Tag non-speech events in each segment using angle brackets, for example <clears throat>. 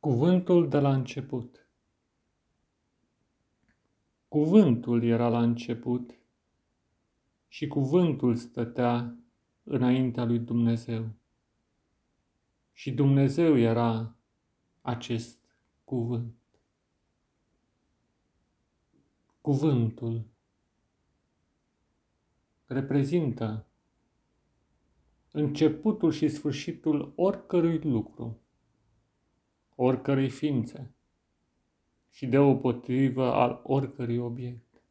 Cuvântul de la început. Cuvântul era la început și cuvântul stătea înaintea lui Dumnezeu. Și Dumnezeu era acest cuvânt. Cuvântul reprezintă începutul și sfârșitul oricărui lucru oricărei ființe și deopotrivă al oricărui obiect.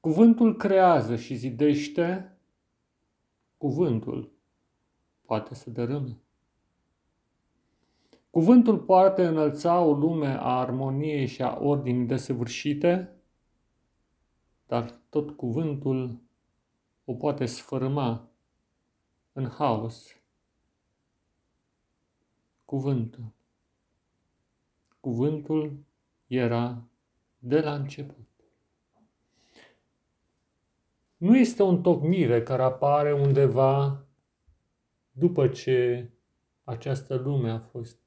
Cuvântul creează și zidește, cuvântul poate să dărâme. Cuvântul poate înălța o lume a armoniei și a ordinii desăvârșite, dar tot cuvântul o poate sfărâma în haos cuvântul. Cuvântul era de la început. Nu este o întocmire care apare undeva după ce această lume a fost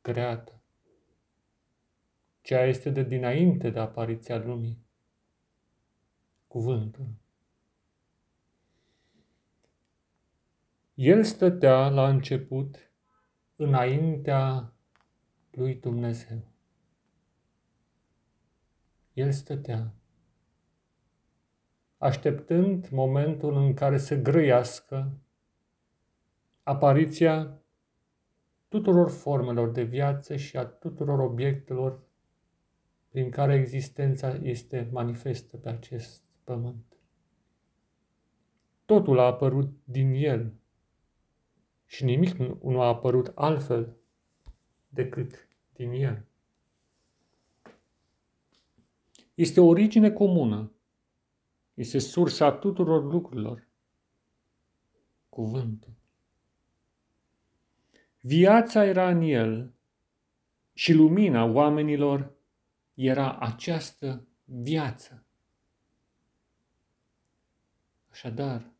creată. Ceea este de dinainte de apariția lumii. Cuvântul. El stătea la început înaintea lui Dumnezeu. El stătea, așteptând momentul în care să grăiască apariția tuturor formelor de viață și a tuturor obiectelor prin care existența este manifestă pe acest pământ. Totul a apărut din El, și nimic nu a apărut altfel decât din el. Este o origine comună. Este sursa tuturor lucrurilor. Cuvântul. Viața era în el și lumina oamenilor era această viață. Așadar,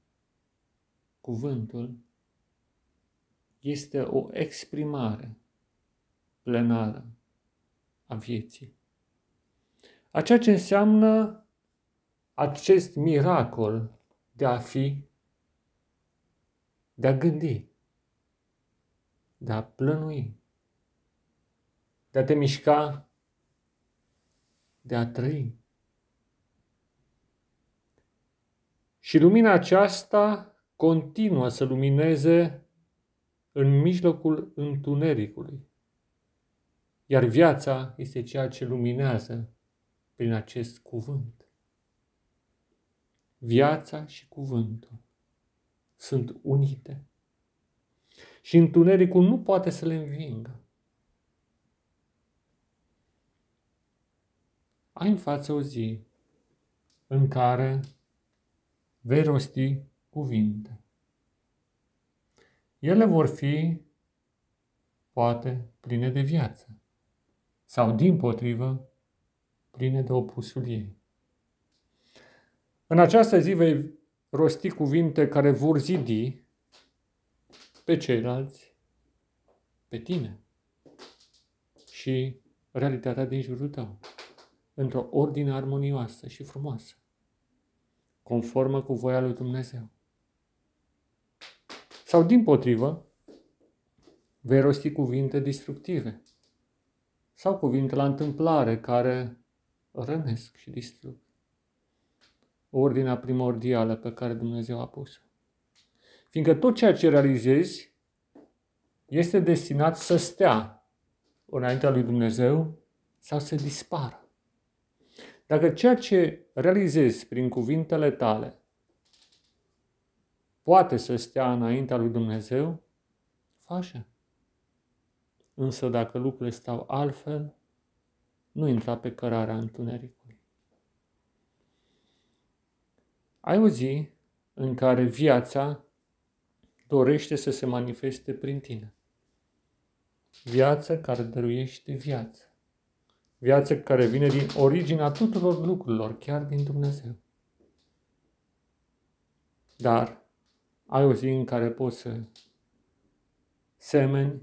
cuvântul este o exprimare plenară a vieții. A ceea ce înseamnă acest miracol de a fi, de a gândi, de a plănui, de a te mișca, de a trăi. Și lumina aceasta continuă să lumineze în mijlocul întunericului. Iar viața este ceea ce luminează prin acest cuvânt. Viața și cuvântul sunt unite. Și întunericul nu poate să le învingă. Ai în față o zi în care vei rosti cuvinte. Ele vor fi, poate, pline de viață sau, din potrivă, pline de opusul ei. În această zi vei rosti cuvinte care vor zidi pe ceilalți, pe tine și realitatea din jurul tău, într-o ordine armonioasă și frumoasă, conformă cu voia lui Dumnezeu. Sau, din potrivă, vei rosti cuvinte destructive sau cuvinte la întâmplare care rănesc și distrug. Ordinea primordială pe care Dumnezeu a pus Fiindcă tot ceea ce realizezi este destinat să stea înaintea lui Dumnezeu sau să dispară. Dacă ceea ce realizezi prin cuvintele tale poate să stea înaintea lui Dumnezeu, face. Însă dacă lucrurile stau altfel, nu intra pe cărarea întunericului. Ai o zi în care viața dorește să se manifeste prin tine. Viață care dăruiește viață. Viață care vine din originea tuturor lucrurilor, chiar din Dumnezeu. Dar ai o zi în care poți să semeni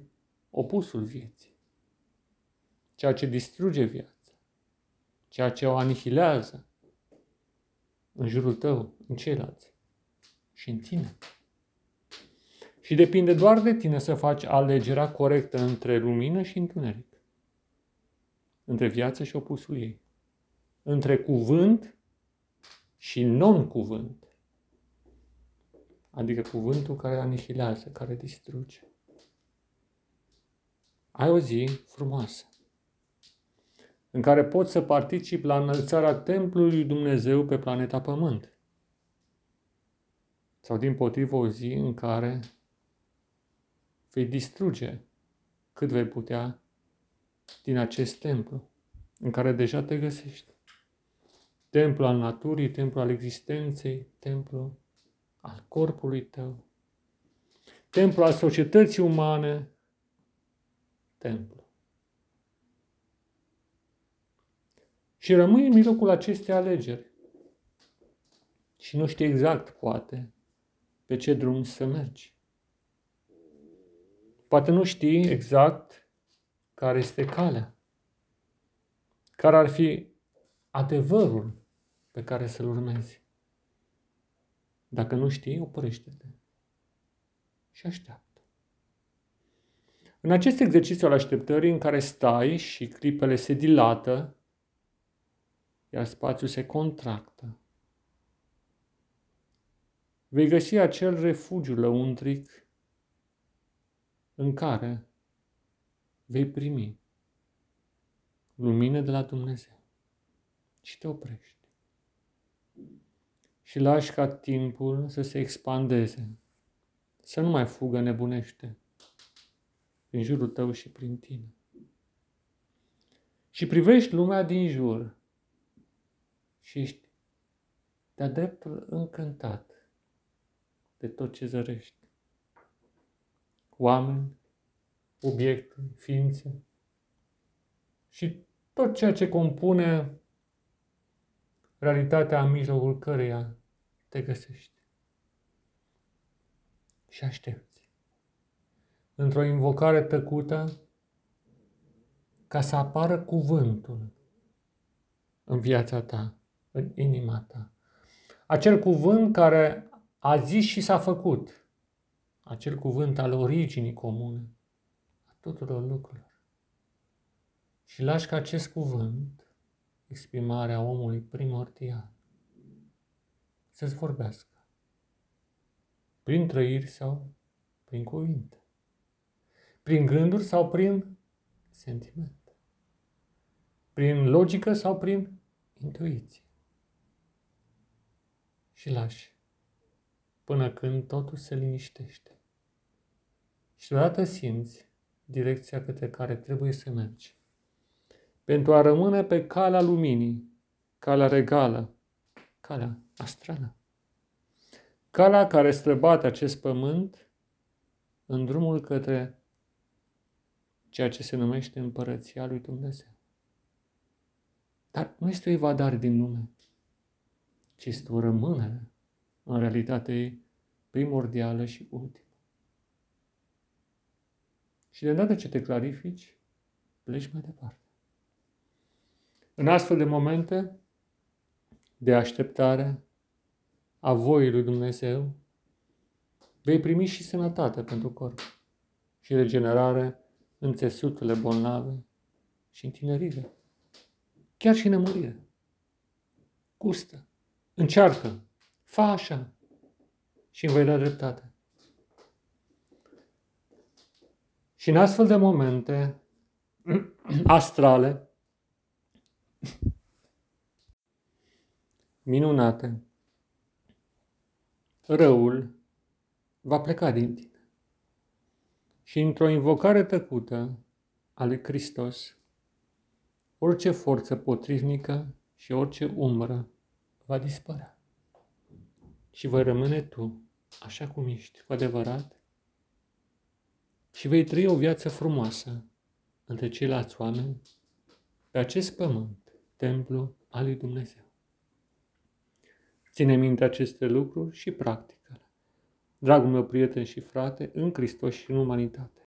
opusul vieții, ceea ce distruge viața, ceea ce o anihilează în jurul tău, în ceilalți și în tine. Și depinde doar de tine să faci alegerea corectă între lumină și întuneric, între viață și opusul ei, între cuvânt și non-cuvânt, adică cuvântul care anihilează, care distruge. Ai o zi frumoasă în care poți să participi la înălțarea templului Dumnezeu pe planeta Pământ. Sau din potrivă o zi în care vei distruge cât vei putea din acest templu în care deja te găsești. Templu al naturii, templu al existenței, templu al corpului tău, templu al societății umane, templu. Și rămâi în mijlocul acestei alegeri. Și nu știi exact, poate, pe ce drum să mergi. Poate nu știi exact care este calea, care ar fi adevărul pe care să-l urmezi. Dacă nu știi, oprește-te și așteaptă. În acest exercițiu al așteptării în care stai și clipele se dilată, iar spațiul se contractă, vei găsi acel refugiu lăuntric în care vei primi lumină de la Dumnezeu și te oprești. Și lași ca timpul să se expandeze, să nu mai fugă nebunește în jurul tău și prin tine. Și privești lumea din jur și ești de-a dreptul încântat de tot ce zărești. Oameni, obiecte, ființe și tot ceea ce compune realitatea în mijlocul căreia te găsești. Și aștepți. Într-o invocare tăcută, ca să apară cuvântul în viața ta, în inima ta. Acel cuvânt care a zis și s-a făcut. Acel cuvânt al originii comune a tuturor lucrurilor. Și lași ca acest cuvânt, exprimarea omului primordial, să-ți vorbească. Prin trăiri sau prin cuvinte. Prin gânduri sau prin sentimente. Prin logică sau prin intuiție. Și lași până când totul se liniștește. Și deodată simți direcția către care trebuie să mergi. Pentru a rămâne pe calea luminii, calea regală, calea astrală. Calea care străbate acest pământ în drumul către ceea ce se numește împărăția lui Dumnezeu. Dar nu este o evadare din lume, ci este o rămânere în realitate primordială și ultimă. Și de îndată ce te clarifici, pleci mai departe. În astfel de momente de așteptare a voii lui Dumnezeu, vei primi și sănătate pentru corp și regenerare în țesuturile bolnave și în tinerire, chiar și în nemurire. Gustă, încearcă, Fă așa și îmi vei da dreptate. Și în astfel de momente <clears throat> astrale, <clears throat> minunate, răul va pleca din tine. Și într-o invocare tăcută a lui Hristos, orice forță potrivnică și orice umbră va dispărea și vei rămâne tu, așa cum ești, cu adevărat, și vei trăi o viață frumoasă între ceilalți oameni pe acest pământ, templu al lui Dumnezeu. Ține minte aceste lucruri și practică-le. Dragul meu prieten și frate, în Hristos și în umanitate.